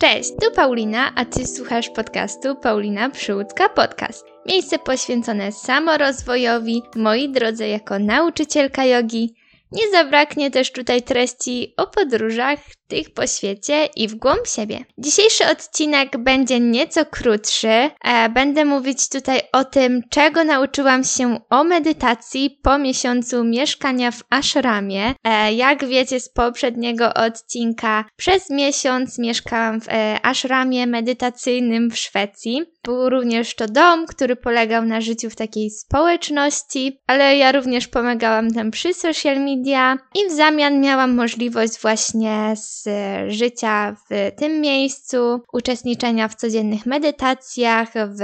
Cześć, tu Paulina, a ty słuchasz podcastu Paulina Przyłódzka Podcast. Miejsce poświęcone samorozwojowi, moi drodze jako nauczycielka jogi. Nie zabraknie też tutaj treści o podróżach, tych po świecie i w głąb siebie. Dzisiejszy odcinek będzie nieco krótszy. E, będę mówić tutaj o tym, czego nauczyłam się o medytacji po miesiącu mieszkania w ashramie. E, jak wiecie z poprzedniego odcinka, przez miesiąc mieszkałam w e, ashramie medytacyjnym w Szwecji. Był również to dom, który polegał na życiu w takiej społeczności, ale ja również pomagałam tam przy social media i w zamian miałam możliwość właśnie z życia w tym miejscu, uczestniczenia w codziennych medytacjach, w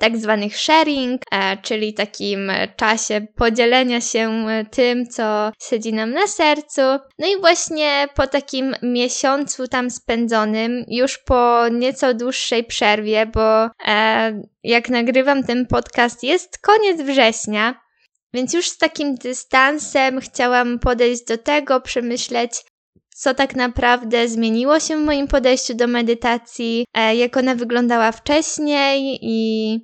tak zwanych sharing, e, czyli takim czasie podzielenia się tym, co siedzi nam na sercu. No i właśnie po takim miesiącu tam spędzonym, już po nieco dłuższej przerwie, bo e, jak nagrywam ten podcast, jest koniec września. Więc już z takim dystansem chciałam podejść do tego, przemyśleć, co tak naprawdę zmieniło się w moim podejściu do medytacji, e, jak ona wyglądała wcześniej i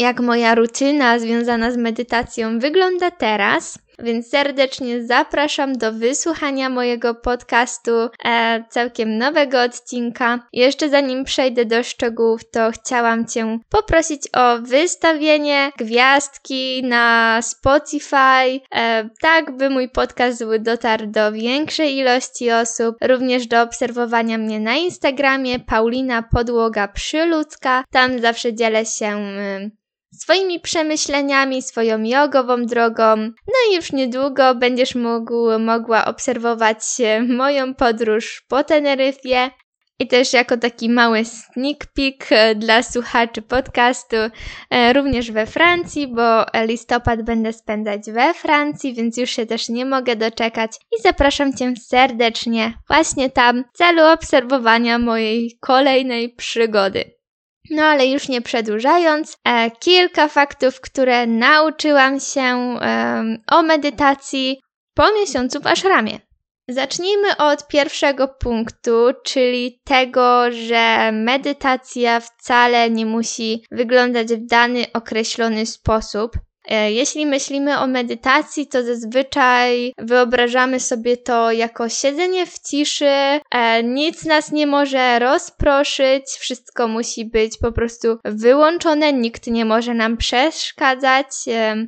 jak moja rutyna związana z medytacją wygląda teraz. Więc serdecznie zapraszam do wysłuchania mojego podcastu, e, całkiem nowego odcinka. Jeszcze zanim przejdę do szczegółów, to chciałam Cię poprosić o wystawienie gwiazdki na Spotify, e, tak by mój podcast dotarł do większej ilości osób. Również do obserwowania mnie na Instagramie Paulina Podłoga Przyludzka. Tam zawsze dzielę się swoimi przemyśleniami, swoją jogową drogą. No i już niedługo będziesz mógł, mogła obserwować moją podróż po Teneryfie. I też jako taki mały sneak peek e, dla słuchaczy podcastu, e, również we Francji, bo listopad będę spędzać we Francji, więc już się też nie mogę doczekać i zapraszam Cię serdecznie właśnie tam w celu obserwowania mojej kolejnej przygody. No ale już nie przedłużając, e, kilka faktów, które nauczyłam się e, o medytacji po miesiącu w ashramie. Zacznijmy od pierwszego punktu, czyli tego, że medytacja wcale nie musi wyglądać w dany określony sposób. E, jeśli myślimy o medytacji, to zazwyczaj wyobrażamy sobie to jako siedzenie w ciszy, e, nic nas nie może rozproszyć, wszystko musi być po prostu wyłączone, nikt nie może nam przeszkadzać. E,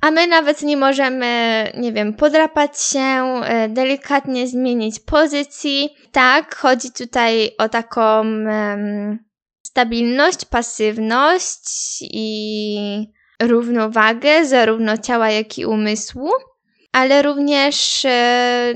a my nawet nie możemy, nie wiem, podrapać się, delikatnie zmienić pozycji. Tak, chodzi tutaj o taką um, stabilność, pasywność i równowagę zarówno ciała, jak i umysłu, ale również e,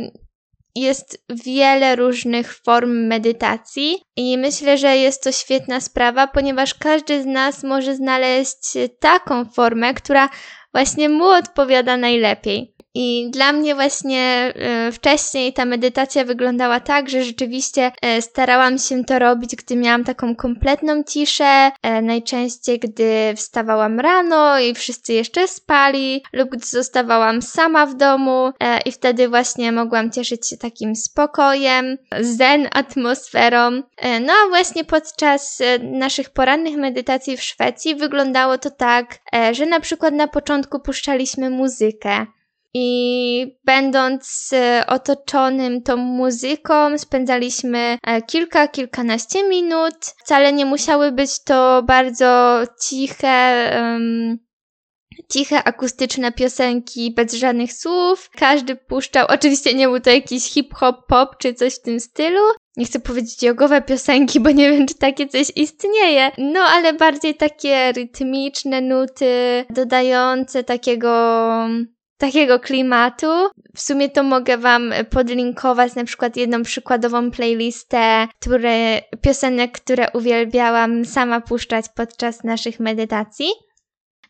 jest wiele różnych form medytacji i myślę, że jest to świetna sprawa, ponieważ każdy z nas może znaleźć taką formę, która właśnie mu odpowiada najlepiej. I dla mnie właśnie y, wcześniej ta medytacja wyglądała tak, że rzeczywiście y, starałam się to robić, gdy miałam taką kompletną ciszę, y, najczęściej gdy wstawałam rano i wszyscy jeszcze spali, lub gdy zostawałam sama w domu i wtedy właśnie mogłam cieszyć się takim spokojem, zen atmosferą. No a właśnie podczas naszych porannych medytacji w Szwecji wyglądało to tak, że na przykład na początku puszczaliśmy muzykę. I będąc e, otoczonym tą muzyką, spędzaliśmy e, kilka, kilkanaście minut. Wcale nie musiały być to bardzo ciche, um, ciche akustyczne piosenki bez żadnych słów. Każdy puszczał, oczywiście nie był to jakiś hip-hop, pop czy coś w tym stylu. Nie chcę powiedzieć jogowe piosenki, bo nie wiem, czy takie coś istnieje. No, ale bardziej takie rytmiczne nuty, dodające takiego takiego klimatu. W sumie to mogę Wam podlinkować na przykład jedną przykładową playlistę które, piosenek, które uwielbiałam sama puszczać podczas naszych medytacji.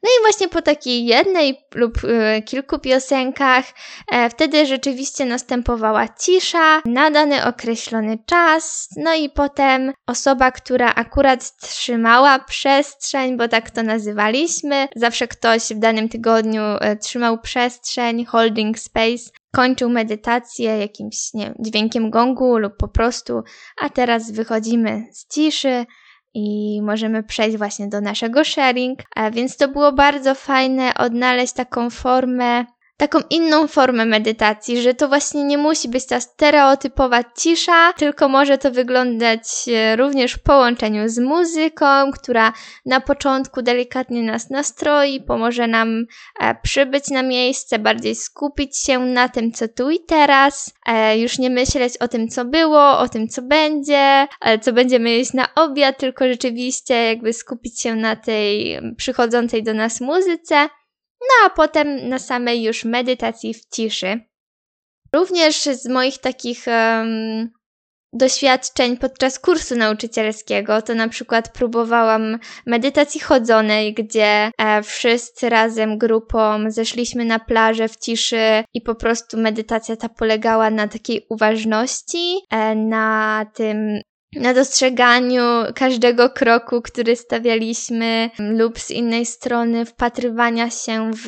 No i właśnie po takiej jednej lub y, kilku piosenkach, e, wtedy rzeczywiście następowała cisza na dany określony czas, no i potem osoba, która akurat trzymała przestrzeń, bo tak to nazywaliśmy, zawsze ktoś w danym tygodniu e, trzymał przestrzeń, holding space, kończył medytację jakimś nie dźwiękiem gongu lub po prostu, a teraz wychodzimy z ciszy i możemy przejść właśnie do naszego sharing. Więc to było bardzo fajne odnaleźć taką formę taką inną formę medytacji, że to właśnie nie musi być ta stereotypowa cisza, tylko może to wyglądać e, również w połączeniu z muzyką, która na początku delikatnie nas nastroi, pomoże nam e, przybyć na miejsce, bardziej skupić się na tym, co tu i teraz, e, już nie myśleć o tym, co było, o tym, co będzie, co będziemy jeść na obiad, tylko rzeczywiście jakby skupić się na tej przychodzącej do nas muzyce no a potem na samej już medytacji w ciszy. Również z moich takich um, doświadczeń podczas kursu nauczycielskiego, to na przykład próbowałam medytacji chodzonej, gdzie e, wszyscy razem grupą zeszliśmy na plażę w ciszy i po prostu medytacja ta polegała na takiej uważności, e, na tym na dostrzeganiu każdego kroku, który stawialiśmy, lub z innej strony wpatrywania się w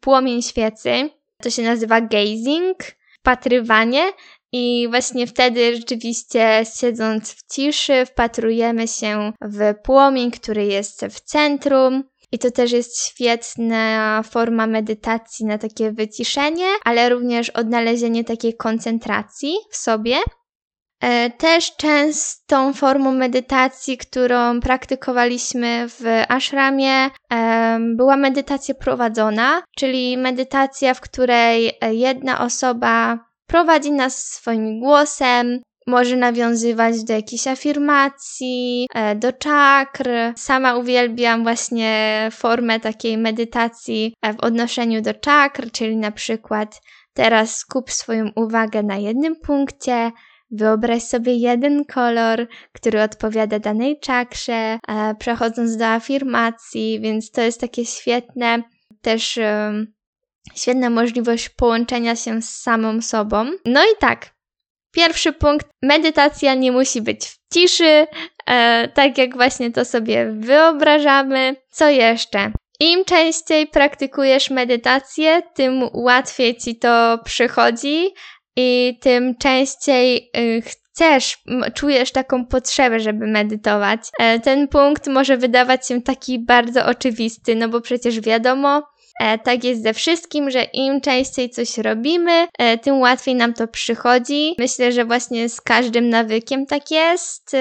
płomień świecy. To się nazywa gazing, wpatrywanie. I właśnie wtedy rzeczywiście siedząc w ciszy, wpatrujemy się w płomień, który jest w centrum. I to też jest świetna forma medytacji na takie wyciszenie, ale również odnalezienie takiej koncentracji w sobie. E, też częstą formą medytacji, którą praktykowaliśmy w ashramie, była medytacja prowadzona, czyli medytacja, w której jedna osoba prowadzi nas swoim głosem, może nawiązywać do jakichś afirmacji, e, do czakr. Sama uwielbiam właśnie formę takiej medytacji e, w odnoszeniu do czakr, czyli na przykład teraz skup swoją uwagę na jednym punkcie, Wyobraź sobie jeden kolor, który odpowiada danej czakrze, e, przechodząc do afirmacji, więc to jest takie świetne, też świetna możliwość połączenia się z samą sobą. No i tak, pierwszy punkt, medytacja nie musi być w ciszy, e, tak jak właśnie to sobie wyobrażamy. Co jeszcze? Im częściej praktykujesz medytację, tym łatwiej ci to przychodzi, i tym częściej y, chcesz, czujesz taką potrzebę, żeby medytować. E, ten punkt może wydawać się taki bardzo oczywisty, no bo przecież wiadomo, e, tak jest ze wszystkim, że im częściej coś robimy, e, tym łatwiej nam to przychodzi. Myślę, że właśnie z każdym nawykiem tak jest.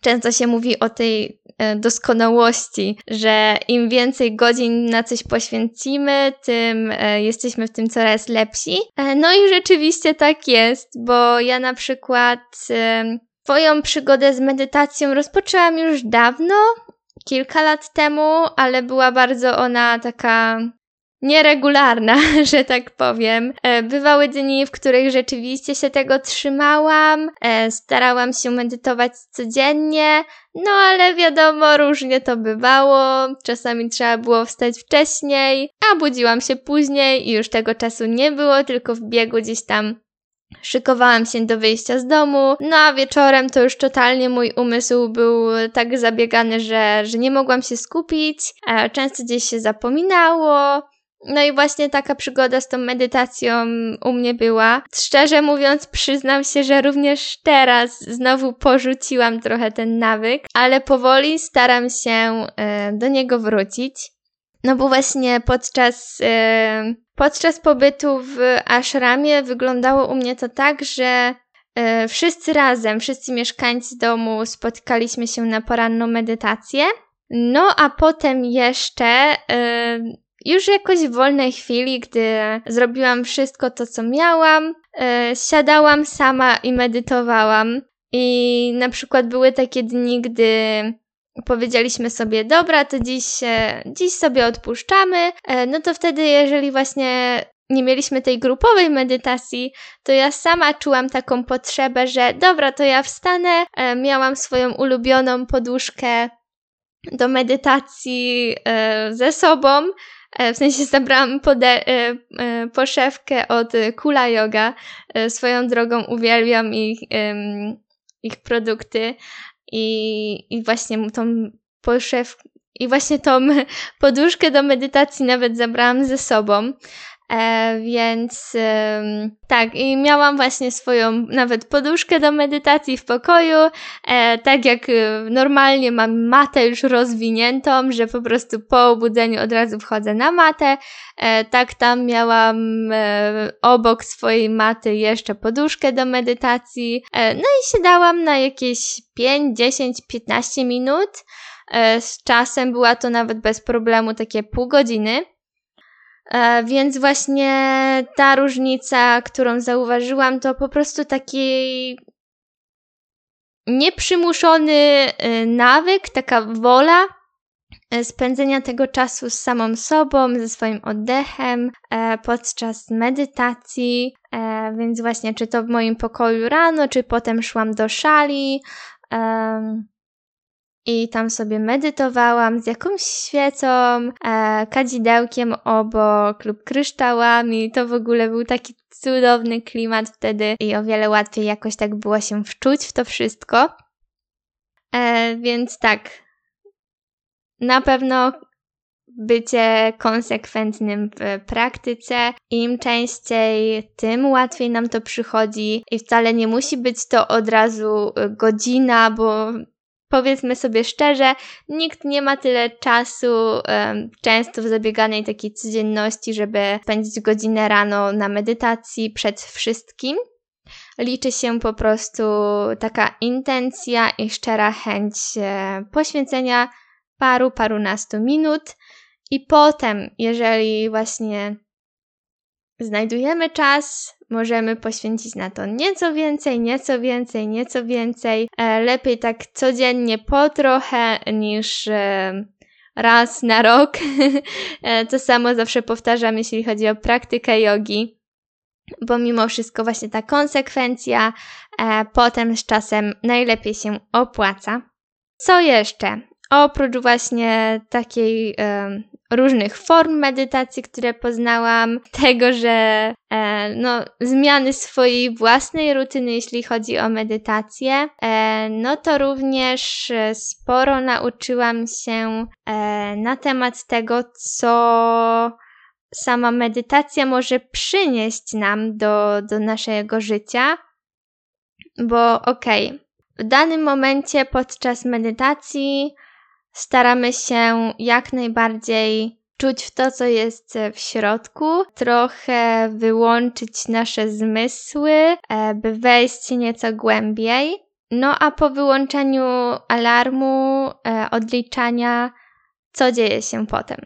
Często się mówi o tej doskonałości, że im więcej godzin na coś poświęcimy, tym e, jesteśmy w tym coraz lepsi. E, no i rzeczywiście tak jest, bo ja na przykład swoją przygodę z medytacją rozpoczęłam już dawno, kilka lat temu, ale była bardzo ona taka nieregularna, że tak powiem. E, bywały dni, w których rzeczywiście się tego trzymałam, e, starałam się medytować codziennie, no ale wiadomo, różnie to bywało. Czasami trzeba było wstać wcześniej, a budziłam się później i już tego czasu nie było, tylko w biegu gdzieś tam Szykowałam się do wyjścia z domu, no a wieczorem to już totalnie mój umysł był tak zabiegany, że, że nie mogłam się skupić, często gdzieś się zapominało, no i właśnie taka przygoda z tą medytacją u mnie była. Szczerze mówiąc, przyznam się, że również teraz znowu porzuciłam trochę ten nawyk, ale powoli staram się y, do niego wrócić. No bo właśnie podczas, y, podczas pobytu w ashramie wyglądało u mnie to tak, że y, wszyscy razem, wszyscy mieszkańcy domu spotkaliśmy się na poranną medytację. No a potem jeszcze już jakoś w wolnej chwili, gdy zrobiłam wszystko to, co miałam, yy, siadałam sama i medytowałam. I na przykład były takie dni, gdy powiedzieliśmy sobie, dobra, to dziś, dziś sobie odpuszczamy, yy, no to wtedy, jeżeli właśnie nie mieliśmy tej grupowej medytacji, to ja sama czułam taką potrzebę, że dobra, to ja wstanę, yy, miałam swoją ulubioną poduszkę do medytacji e, ze sobą. E, w sensie zabrałam pode, e, poszewkę od Kula Yoga. Swoją drogą uwielbiam ich, ich produkty i, i właśnie tą poszewkę i właśnie tą poduszkę do medytacji nawet zabrałam ze sobą. E, więc e, tak, i miałam właśnie swoją nawet poduszkę do medytacji w pokoju. E, tak jak e, normalnie mam matę już rozwiniętą, że po prostu po obudzeniu od razu wchodzę na matę. E, tak tam miałam e, obok swojej maty jeszcze poduszkę do medytacji. no i siadałam na jakieś 5, 10, 15 minut. z czasem była to nawet bez problemu takie pół godziny. E, więc właśnie ta różnica, którą zauważyłam, to po prostu taki nieprzymuszony e, nawyk, taka wola e, spędzenia tego czasu z samą sobą, ze swoim oddechem podczas medytacji. Więc właśnie, czy to w moim pokoju rano, czy potem szłam do szali i tam sobie medytowałam z jakąś świecą, e, kadzidełkiem obok lub kryształami. To w ogóle był taki cudowny klimat wtedy i o wiele łatwiej jakoś tak było się wczuć w to wszystko. E, więc tak, na pewno bycie konsekwentnym w praktyce. Im częściej, tym łatwiej nam to przychodzi i wcale nie musi być to od razu godzina, bo powiedzmy sobie szczerze, nikt nie ma tyle czasu um, często w zabieganej takiej codzienności, żeby spędzić godzinę rano na medytacji przed wszystkim. Liczy się po prostu taka intencja i szczera chęć e, poświęcenia paru, parunastu minut. I potem, jeżeli właśnie znajdujemy czas, możemy poświęcić na to nieco więcej, nieco więcej, nieco więcej. E, lepiej tak codziennie po trochę niż e, raz na rok. e, to samo zawsze powtarzam, jeśli chodzi o praktykę jogi. Bo mimo wszystko właśnie ta konsekwencja e, potem z czasem najlepiej się opłaca. Co jeszcze? Oprócz właśnie takiej e, różnych form medytacji, które poznałam, tego, że e, no, zmiany swojej własnej rutyny, jeśli chodzi o medytację, e, no to również sporo nauczyłam się e, na temat tego, co sama medytacja może przynieść nam do, do naszego życia, bo okej, okay, w danym momencie podczas medytacji staramy się jak najbardziej czuć w to, co jest w środku, trochę wyłączyć nasze zmysły, e, by wejść nieco głębiej. No a po wyłączeniu alarmu, e, odliczania, co dzieje się potem?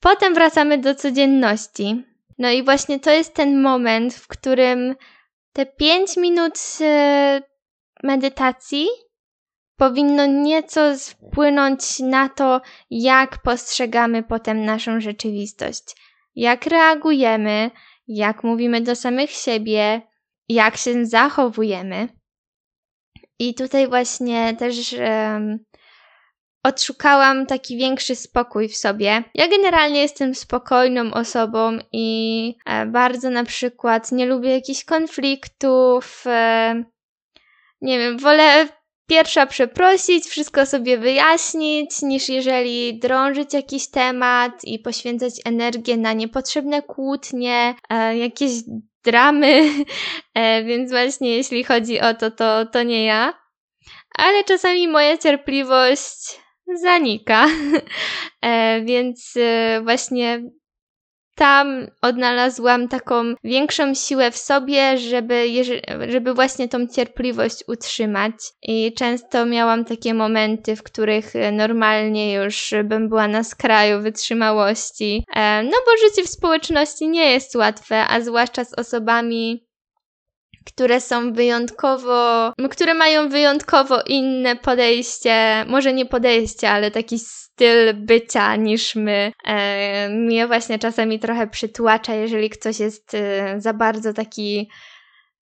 Potem wracamy do codzienności. No i właśnie to jest ten moment, w którym te 5 minut e, medytacji powinno nieco wpłynąć na to, jak postrzegamy potem naszą rzeczywistość, jak reagujemy, jak mówimy do samych siebie, jak się zachowujemy. I tutaj właśnie też um, odszukałam taki większy spokój w sobie. Ja generalnie jestem spokojną osobą i e, bardzo na przykład nie lubię jakichś konfliktów. E, nie wiem, wolę pierwsza przeprosić, wszystko sobie wyjaśnić, niż jeżeli drążyć jakiś temat i poświęcać energię na niepotrzebne kłótnie, e, jakieś dramy, e, więc właśnie jeśli chodzi o to, to, to nie ja. Ale czasami moja cierpliwość zanika, e, więc właśnie tam odnalazłam taką większą siłę w sobie, żeby, żeby właśnie tą cierpliwość utrzymać. I często miałam takie momenty, w których normalnie już bym była na skraju wytrzymałości. E, no bo życie w społeczności nie jest łatwe, a zwłaszcza z osobami, które są wyjątkowo, które mają wyjątkowo inne podejście, może nie podejście, ale taki styl bycia niż my. E, mnie właśnie czasami trochę przytłacza, jeżeli ktoś jest e, za bardzo taki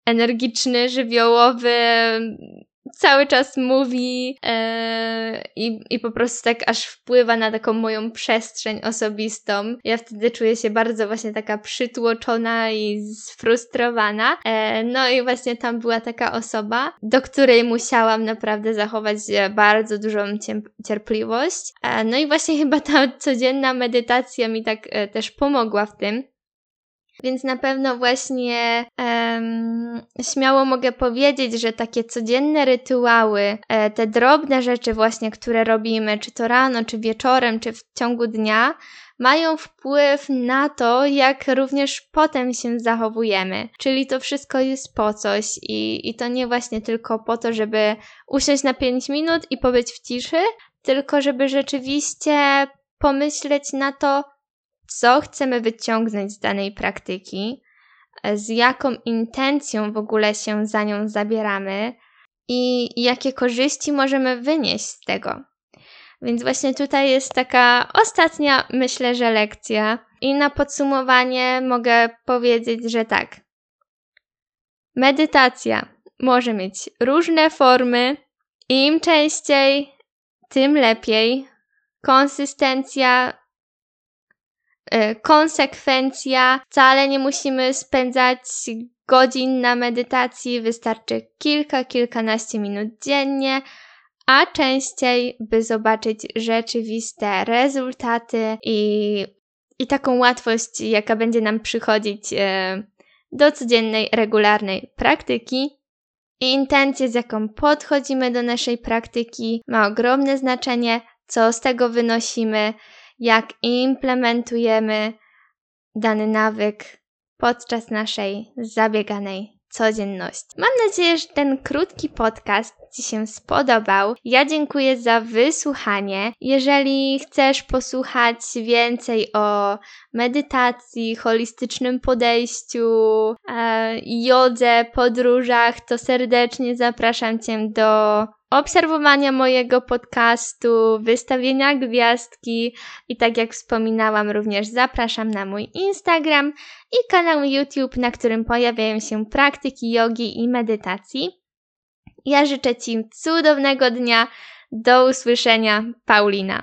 energiczny, żywiołowy, cały czas mówi e, i, i po prostu tak aż wpływa na taką moją przestrzeń osobistą. Ja wtedy czuję się bardzo właśnie taka przytłoczona i sfrustrowana. E, no i właśnie tam była taka osoba, do której musiałam naprawdę zachować bardzo dużą cierpliwość. E, no i właśnie chyba ta codzienna medytacja mi tak e, też pomogła w tym. Więc na pewno właśnie um, śmiało mogę powiedzieć, że takie codzienne rytuały, e, te drobne rzeczy właśnie, które robimy, czy to rano, czy wieczorem, czy w ciągu dnia, mają wpływ na to, jak również potem się zachowujemy. Czyli to wszystko jest po coś i, i to nie właśnie tylko po to, żeby usiąść na 5 minut i pobyć w ciszy, tylko żeby rzeczywiście pomyśleć na to, co chcemy wyciągnąć z danej praktyki, z jaką intencją w ogóle się za nią zabieramy i jakie korzyści możemy wynieść z tego. Więc właśnie tutaj jest taka ostatnia, myślę, że lekcja. I na podsumowanie mogę powiedzieć, że tak. Medytacja może mieć różne formy. Im częściej, tym lepiej. Konsystencja E, konsekwencja. Wcale nie musimy spędzać godzin na medytacji, wystarczy kilka, kilkanaście minut dziennie, a częściej, by zobaczyć rzeczywiste rezultaty i, i taką łatwość, jaka będzie nam przychodzić e, do codziennej, regularnej praktyki. I intencje, z jaką podchodzimy do naszej praktyki, ma ogromne znaczenie, co z tego wynosimy jak implementujemy dany nawyk podczas naszej zabieganej codzienności. Mam nadzieję, że ten krótki podcast Ci się spodobał. Ja dziękuję za wysłuchanie. Jeżeli chcesz posłuchać więcej o medytacji, holistycznym podejściu, e, jodze, podróżach, to serdecznie zapraszam Cię do obserwowania mojego podcastu, wystawienia gwiazdki i tak jak wspominałam, również zapraszam na mój Instagram i kanał YouTube, na którym pojawiają się praktyki jogi i medytacji. Ja życzę Ci cudownego dnia. Do usłyszenia, Paulina.